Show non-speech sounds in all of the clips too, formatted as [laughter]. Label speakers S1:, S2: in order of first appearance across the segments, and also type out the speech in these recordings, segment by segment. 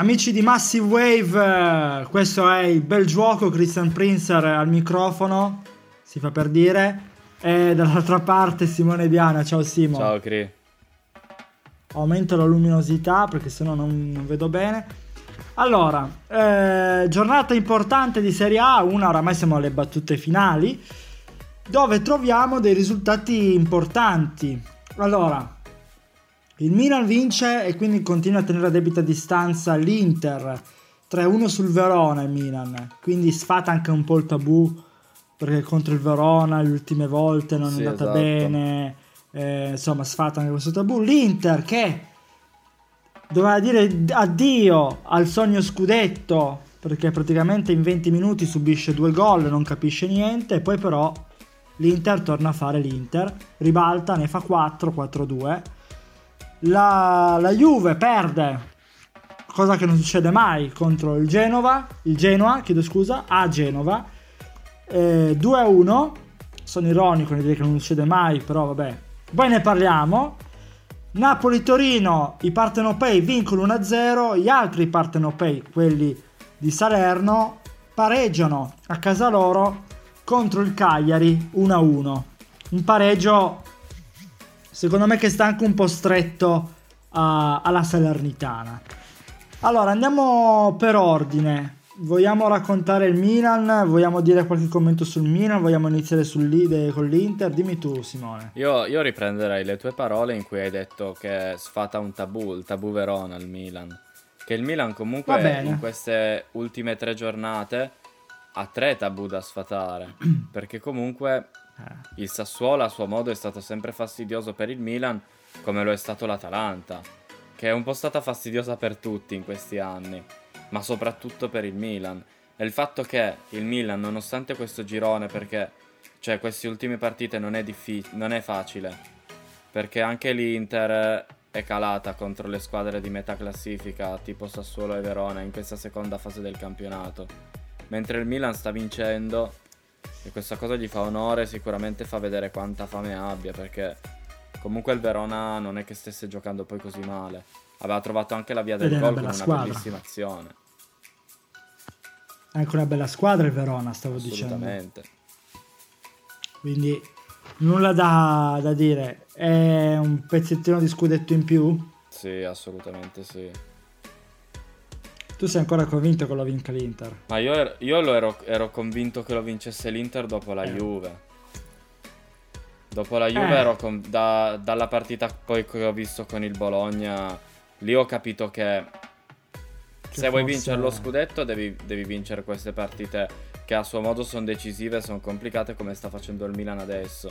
S1: Amici di Massive Wave, questo è il bel gioco, Christian Prinzer al microfono, si fa per dire, e dall'altra parte Simone Diana, ciao Simo.
S2: Ciao Cri.
S1: Aumento la luminosità perché sennò non, non vedo bene. Allora, eh, giornata importante di Serie A, una oramai siamo alle battute finali, dove troviamo dei risultati importanti. Allora, il Milan vince e quindi continua a tenere a debita distanza l'Inter. 3-1 sul Verona il Milan, quindi sfata anche un po' il tabù perché contro il Verona le ultime volte non sì, è andata esatto. bene, eh, insomma sfata anche questo tabù. L'Inter che doveva dire addio al sogno scudetto perché praticamente in 20 minuti subisce due gol, non capisce niente, e poi però l'Inter torna a fare l'Inter, ribalta, ne fa 4, 4-2 la, la Juve perde, cosa che non succede mai, contro il Genova, il Genoa, chiedo scusa, a Genova, eh, 2-1, sono ironico nel dire che non succede mai, però vabbè, poi ne parliamo. Napoli-Torino, i partenopei vincono 1-0, gli altri partenopei, quelli di Salerno, pareggiano a casa loro contro il Cagliari 1-1. Un pareggio secondo me che sta anche un po' stretto a, alla Salernitana. Allora, andiamo per ordine. Vogliamo raccontare il Milan? Vogliamo dire qualche commento sul Milan? Vogliamo iniziare sul, con l'Inter? Dimmi tu, Simone.
S2: Io, io, riprenderei le tue parole in cui hai detto che sfata un tabù, il tabù Verona il Milan. Che il Milan comunque in queste ultime tre giornate ha tre tabù da sfatare. [clears throat] perché comunque. Il Sassuolo a suo modo è stato sempre fastidioso per il Milan, come lo è stato l'Atalanta, che è un po' stata fastidiosa per tutti in questi anni, ma soprattutto per il Milan. E il fatto che il Milan, nonostante questo girone, perché cioè queste ultime partite non è, diffi- non è facile, perché anche l'Inter è calata contro le squadre di metà classifica, tipo Sassuolo e Verona, in questa seconda fase del campionato. Mentre il Milan sta vincendo e questa cosa gli fa onore, sicuramente fa vedere quanta fame abbia, perché comunque il Verona non è che stesse giocando poi così male. Aveva trovato anche la via del gol con una squadra. bellissima azione.
S1: Anche una bella squadra il Verona, stavo
S2: Assolutamente.
S1: dicendo. Quindi nulla da, da dire. È un pezzettino di scudetto in più?
S2: Sì, assolutamente sì.
S1: Tu sei ancora convinto che lo vinca l'Inter?
S2: Ma io, ero, io ero, ero, convinto che lo vincesse l'Inter dopo la eh. Juve. Dopo la Juve eh. ero con, da, dalla partita poi che ho visto con il Bologna, lì ho capito che, che se vuoi vincere lo scudetto devi, devi, vincere queste partite che a suo modo sono decisive, sono complicate come sta facendo il Milan adesso.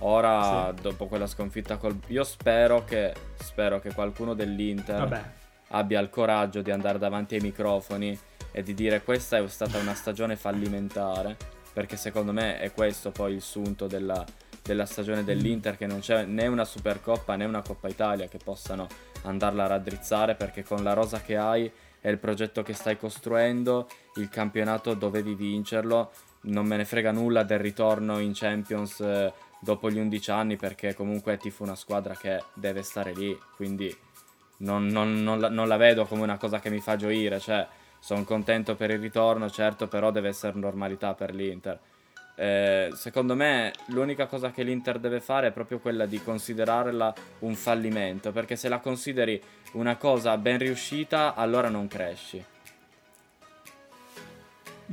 S2: Ora, sì. dopo quella sconfitta col... Io spero che, spero che qualcuno dell'Inter... Vabbè abbia il coraggio di andare davanti ai microfoni e di dire questa è stata una stagione fallimentare, perché secondo me è questo poi il sunto della, della stagione dell'Inter, che non c'è né una Supercoppa né una Coppa Italia che possano andarla a raddrizzare, perché con la rosa che hai e il progetto che stai costruendo, il campionato dovevi vincerlo, non me ne frega nulla del ritorno in Champions eh, dopo gli 11 anni, perché comunque ti fu una squadra che deve stare lì, quindi non, non, non, la, non, la, vedo come una cosa che mi fa gioire, cioè sono contento per il ritorno, certo, però deve essere normalità per l'Inter. Eh, secondo me l'unica cosa che l'Inter deve fare è proprio quella di considerarla un fallimento, perché se la consideri una cosa ben riuscita, allora non cresci.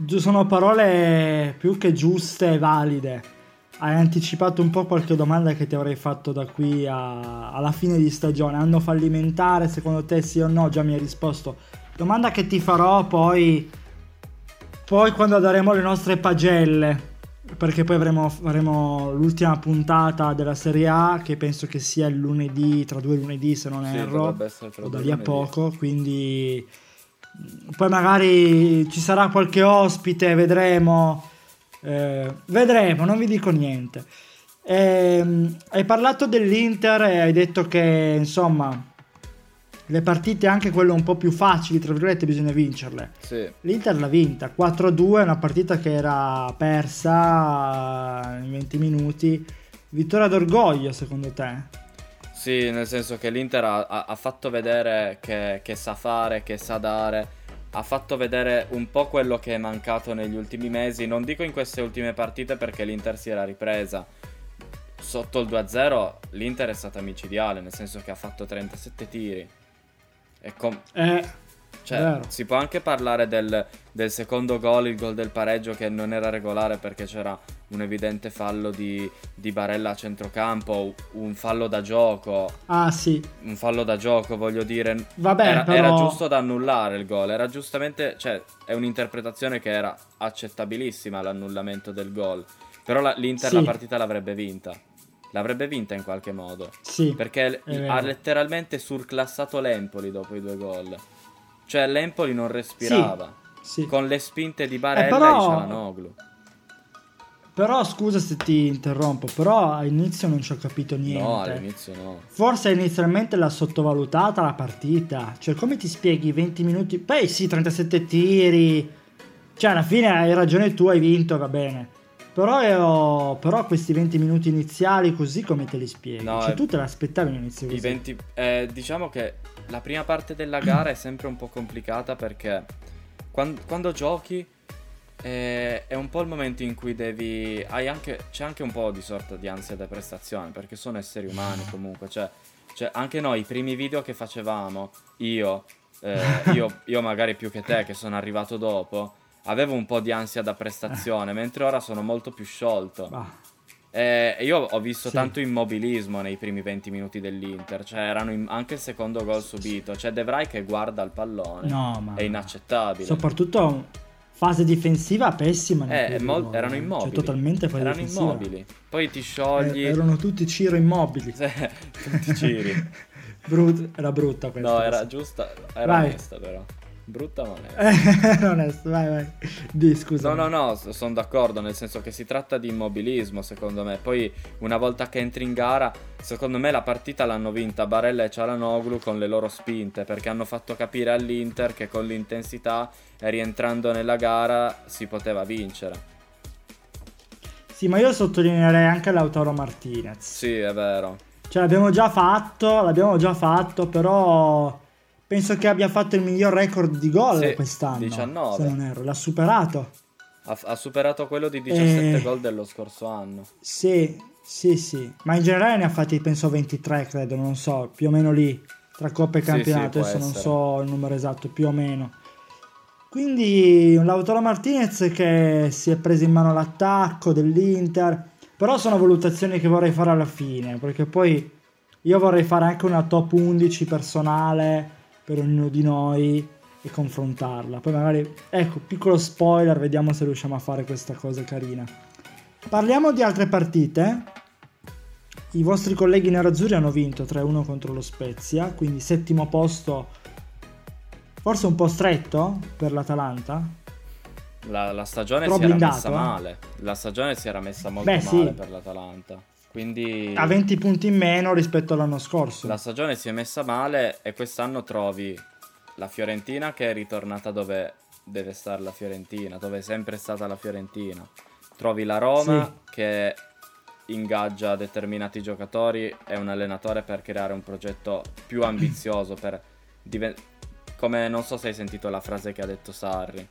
S1: Sono parole più che giuste e valide hai anticipato un po' qualche domanda che ti avrei fatto da qui a, alla fine di stagione. Anno fallimentare, secondo te sì o no? Già mi hai risposto. Domanda che ti farò poi, poi quando daremo le nostre pagelle, perché poi avremo, faremo l'ultima puntata della Serie A, che penso che sia il lunedì, tra due lunedì se non sì, erro, o da lì a poco, quindi poi magari ci sarà qualche ospite, vedremo eh, vedremo, non vi dico niente. Eh, hai parlato dell'Inter e hai detto che insomma le partite, anche quelle un po' più facili, tra virgolette, bisogna vincerle.
S2: Sì.
S1: L'Inter l'ha vinta 4-2, una partita che era persa in 20 minuti. Vittoria d'orgoglio, secondo te?
S2: Sì, nel senso che l'Inter ha, ha fatto vedere che, che sa fare, che sa dare ha fatto vedere un po' quello che è mancato negli ultimi mesi. Non dico in queste ultime partite perché l'Inter si era ripresa. Sotto il 2-0 l'Inter è stata micidiale, nel senso che ha fatto 37 tiri. E com-
S1: eh,
S2: cioè, si può anche parlare del, del, secondo gol, il gol del pareggio che non era regolare perché c'era un evidente fallo di, di, Barella a centrocampo, un fallo da gioco.
S1: Ah sì.
S2: Un fallo da gioco, voglio dire.
S1: Vabbè,
S2: era,
S1: però...
S2: era giusto da annullare il gol, era giustamente, cioè, è un'interpretazione che era accettabilissima l'annullamento del gol. Però la, l'Inter sì. la partita l'avrebbe vinta. L'avrebbe vinta in qualche modo.
S1: Sì.
S2: Perché ha letteralmente surclassato l'Empoli dopo i due gol. Cioè l'Empoli non respirava. Sì, sì. Con le spinte di Barella eh, però... e Cialanoglu.
S1: Però scusa se ti interrompo, però all'inizio non ci ho capito niente.
S2: No, all'inizio no.
S1: Forse inizialmente l'ha sottovalutata la partita. Cioè, come ti spieghi 20 minuti? Poi sì, 37 tiri. Cioè, alla fine hai ragione tu, hai vinto, va bene. Però, io, però questi 20 minuti iniziali così come te li spieghi? No, cioè, tu te l'aspettavi all'inizio così?
S2: 20, eh, diciamo che la prima parte della gara è sempre un po' complicata perché quando, quando giochi eh, è un po' il momento in cui devi... Anche, c'è anche un po' di sorta di ansia da prestazione perché sono esseri umani comunque. Cioè, cioè anche noi, i primi video che facevamo, io, eh, [laughs] io, io magari più che te che sono arrivato dopo avevo un po' di ansia da prestazione, mentre ora sono molto più sciolto. E io ho visto sì. tanto immobilismo nei primi 20 minuti dell'Inter, cioè erano in... anche il secondo gol subito, cioè De Vrij che guarda il pallone, no, ma è inaccettabile.
S1: Soprattutto fase difensiva pessima.
S2: Eh, mo- erano immobili.
S1: Cioè, totalmente fase
S2: erano
S1: difensiva.
S2: immobili. Poi ti sciogli.
S1: Eh, erano tutti Ciro immobili. [laughs]
S2: tutti Ciri. [laughs]
S1: Brut- era brutta questa.
S2: No, era giusta, era Vai. onesta però. Brutta ma [laughs]
S1: onesta. onesto, vai, vai. Di, scusa.
S2: No, no, no, sono d'accordo, nel senso che si tratta di immobilismo, secondo me. Poi, una volta che entri in gara, secondo me la partita l'hanno vinta Barella e Cialanoglu con le loro spinte, perché hanno fatto capire all'Inter che con l'intensità e rientrando nella gara si poteva vincere.
S1: Sì, ma io sottolineerei anche Lautaro Martinez.
S2: Sì, è vero.
S1: Cioè, l'abbiamo già fatto, l'abbiamo già fatto, però penso che abbia fatto il miglior record di gol sì, quest'anno. 19. Se non erro, l'ha superato.
S2: Ha, ha superato quello di 17 e... gol dello scorso anno.
S1: Sì, sì, sì. Ma in generale ne ha fatti, penso, 23, credo, non so, più o meno lì, tra Coppa e Campionato. Sì, sì, Adesso non so il numero esatto, più o meno. Quindi un Lautaro Martinez che si è preso in mano l'attacco dell'Inter. Però sono valutazioni che vorrei fare alla fine, perché poi io vorrei fare anche una top 11 personale per ognuno di noi e confrontarla. Poi magari, ecco, piccolo spoiler, vediamo se riusciamo a fare questa cosa carina. Parliamo di altre partite. I vostri colleghi nerazzurri hanno vinto 3-1 contro lo Spezia, quindi settimo posto, forse un po' stretto per l'Atalanta.
S2: La, la stagione Però si blindato, era messa eh? male. La stagione si era messa molto Beh, male sì. per l'Atalanta. Quindi...
S1: Ha 20 punti in meno rispetto all'anno scorso.
S2: La stagione si è messa male e quest'anno trovi la Fiorentina che è ritornata dove deve stare la Fiorentina, dove è sempre stata la Fiorentina. Trovi la Roma sì. che ingaggia determinati giocatori e un allenatore per creare un progetto più ambizioso per diven- come non so se hai sentito la frase che ha detto Sarri.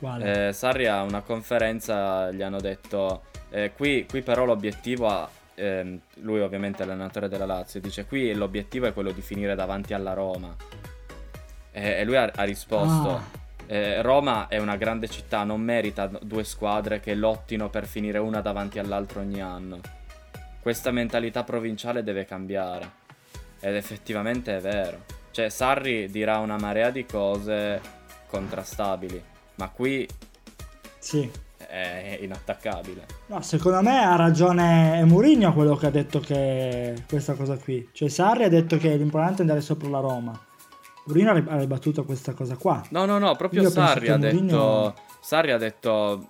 S1: Quale?
S2: Eh, Sarri a una conferenza gli hanno detto eh, qui, qui, però l'obiettivo ha, ehm, lui ovviamente è allenatore della Lazio, dice qui l'obiettivo è quello di finire davanti alla Roma. E, e lui ha, ha risposto, eh, Roma è una grande città, non merita due squadre che lottino per finire una davanti all'altra ogni anno. Questa mentalità provinciale deve cambiare. Ed effettivamente è vero. Cioè, Sarri dirà una marea di cose contrastabili, ma qui
S1: sì
S2: è inattaccabile.
S1: No, secondo me ha ragione Mourinho quello che ha detto che questa cosa qui. Cioè Sarri ha detto che l'importante è andare sopra la Roma. Mourinho ha ribattuto questa cosa qua.
S2: No, no, no, proprio Io Sarri ha, Mourinho... detto, Sarri ha detto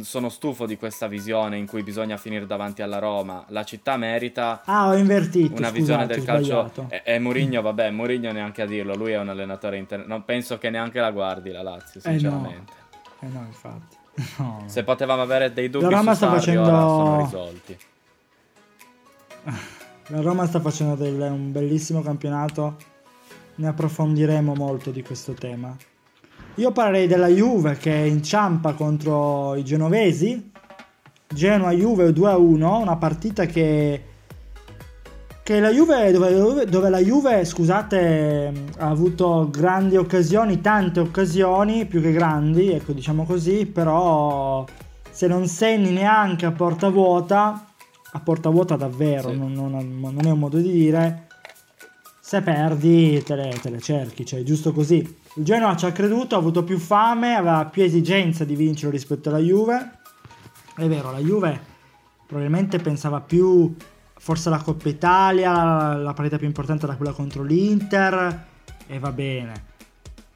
S2: sono stufo di questa visione in cui bisogna finire davanti alla Roma. La città merita
S1: ah, ho invertito,
S2: una
S1: scusate,
S2: visione del calcio. E, e Mourinho, vabbè, Mourinho neanche a dirlo, lui è un allenatore interno. Non penso che neanche la guardi la Lazio, sinceramente.
S1: Eh no, eh no infatti.
S2: No. Se potevamo avere dei dubbi la Roma sta facendo... sono risolti. [laughs]
S1: La Roma sta facendo del, un bellissimo campionato, ne approfondiremo molto di questo tema. Io parlerei della Juve che inciampa contro i genovesi. Genoa-Juve 2-1, una partita che che la Juve dove, dove, la Juve scusate ha avuto grandi occasioni tante occasioni più che grandi ecco diciamo così però se non segni neanche a porta vuota a porta vuota davvero sì. non, non, non, è un modo di dire se perdi te le, te le cerchi cioè giusto così il Genoa ci ha creduto ha avuto più fame aveva più esigenza di vincere rispetto alla Juve è vero la Juve probabilmente pensava più forse la Coppa Italia, la partita più importante era quella contro l'Inter e va bene.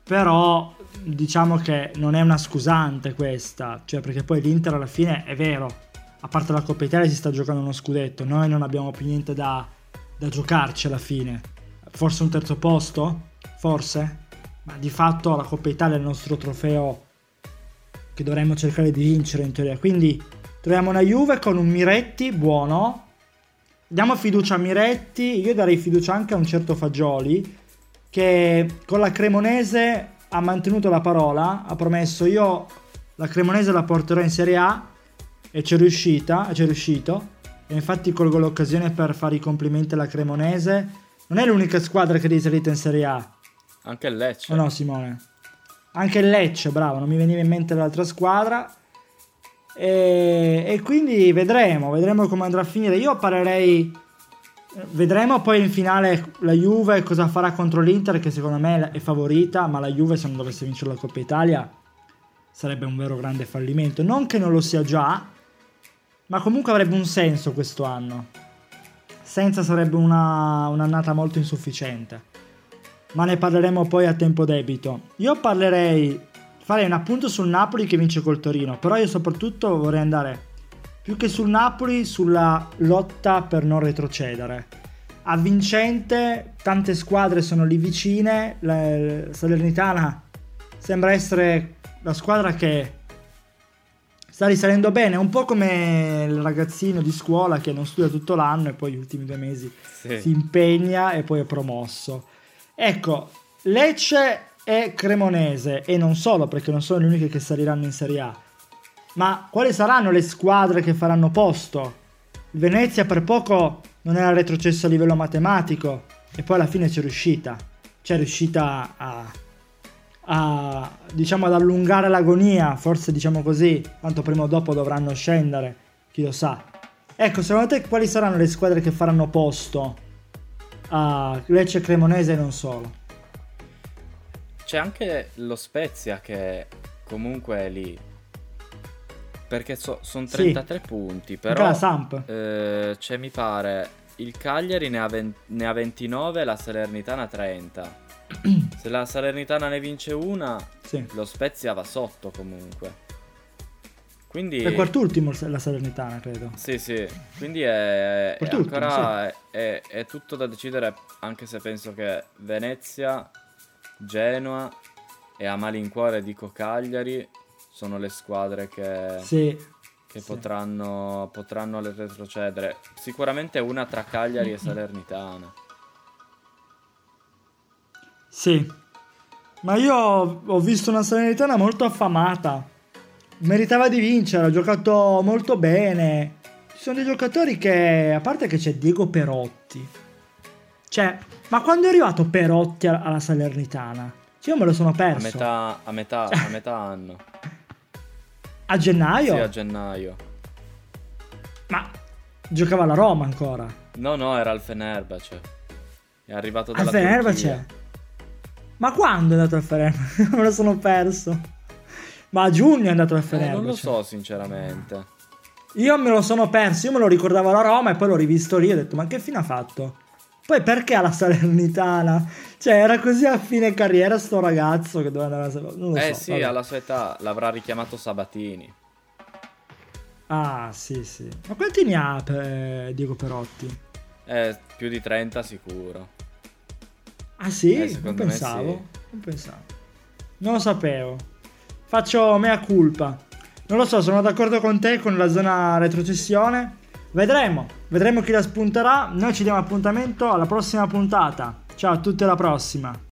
S1: Però diciamo che non è una scusante questa, cioè perché poi l'Inter alla fine è vero, a parte la Coppa Italia si sta giocando uno scudetto, noi non abbiamo più niente da, da giocarci alla fine. Forse un terzo posto? Forse? Ma di fatto la Coppa Italia è il nostro trofeo che dovremmo cercare di vincere in teoria. Quindi troviamo una Juve con un Miretti buono, Diamo fiducia a Miretti, io darei fiducia anche a un certo Fagioli che con la Cremonese ha mantenuto la parola, ha promesso io la Cremonese la porterò in Serie A e c'è riuscita, c'è riuscito e infatti colgo l'occasione per fare i complimenti alla Cremonese. Non è l'unica squadra che è risalita in Serie A.
S2: Anche il Lecce.
S1: O no Simone? Anche il Lecce, bravo, non mi veniva in mente l'altra squadra. E, e, quindi vedremo, vedremo come andrà a finire. Io parlerei. Vedremo poi in finale la Juve cosa farà contro l'Inter, che secondo me è favorita, ma la Juve se non dovesse vincere la Coppa Italia sarebbe un vero grande fallimento. Non che non lo sia già, ma comunque avrebbe un senso questo anno. Senza sarebbe una, un'annata molto insufficiente. Ma ne parleremo poi a tempo debito. Io parlerei farei un appunto sul Napoli che vince col Torino, però io soprattutto vorrei andare più che sul Napoli sulla lotta per non retrocedere. A vincente, tante squadre sono lì vicine, la Salernitana sembra essere la squadra che sta risalendo bene, un po' come il ragazzino di scuola che non studia tutto l'anno e poi gli ultimi due mesi sì. si impegna e poi è promosso. Ecco, Lecce e Cremonese e non solo perché non sono le uniche che saliranno in Serie A. Ma quali saranno le squadre che faranno posto? Venezia per poco non era retrocesso a livello matematico e poi alla fine c'è riuscita. C'è riuscita a, a diciamo ad allungare l'agonia, forse diciamo così, tanto prima o dopo dovranno scendere, chi lo sa. Ecco, secondo te quali saranno le squadre che faranno posto a Lecce Cremonese e non solo?
S2: C'è anche lo Spezia che comunque è lì. Perché so, sono 33 sì. punti, però eh, c'è mi pare il Cagliari ne ha, 20, ne ha 29 la Salernitana 30. [clears throat] Se la Salernitana ne vince una, sì. lo Spezia va sotto comunque. Quindi...
S1: È quart'ultimo la Salernitana, credo.
S2: Sì, sì. Quindi è, è ancora sì. è, è, tutto da decidere, anche se penso che Venezia Genoa e a malincuore dico Cagliari sono le squadre che,
S1: sì,
S2: che sì. Potranno, potranno retrocedere. Sicuramente una tra Cagliari e Salernitana.
S1: Sì, ma io ho visto una Salernitana molto affamata. Meritava di vincere, ha giocato molto bene. Ci sono dei giocatori che, a parte che c'è Diego Perotti, cioè ma quando è arrivato Perotti alla Salernitana? Io me lo sono perso.
S2: A metà, a metà, a metà anno.
S1: A gennaio?
S2: Sì, a gennaio.
S1: Ma giocava alla Roma ancora?
S2: No, no, era al Fenerbahce. È arrivato dalla
S1: Al Fenerbahce? Ma quando è andato al Fenerbahce? [laughs] me lo sono perso. Ma a giugno è andato al Fenerbahce. Eh,
S2: non lo so, sinceramente.
S1: Io me lo sono perso, io me lo ricordavo alla Roma e poi l'ho rivisto lì e ho detto ma che fine ha fatto? Poi perché alla Salernitana? Cioè, era così a fine carriera sto ragazzo che doveva andare alla Salernitana.
S2: Eh
S1: so,
S2: sì, vabbè. alla sua età l'avrà richiamato Sabatini.
S1: Ah, sì, sì. Ma quanti ne ha per Diego Perotti?
S2: Eh, più di 30 sicuro.
S1: Ah sì? Eh, non pensavo. Sì. Non pensavo. Non lo sapevo. Faccio mea culpa. Non lo so, sono d'accordo con te con la zona retrocessione Vedremo, vedremo chi la spunterà. Noi ci diamo appuntamento alla prossima puntata. Ciao a tutti, alla prossima.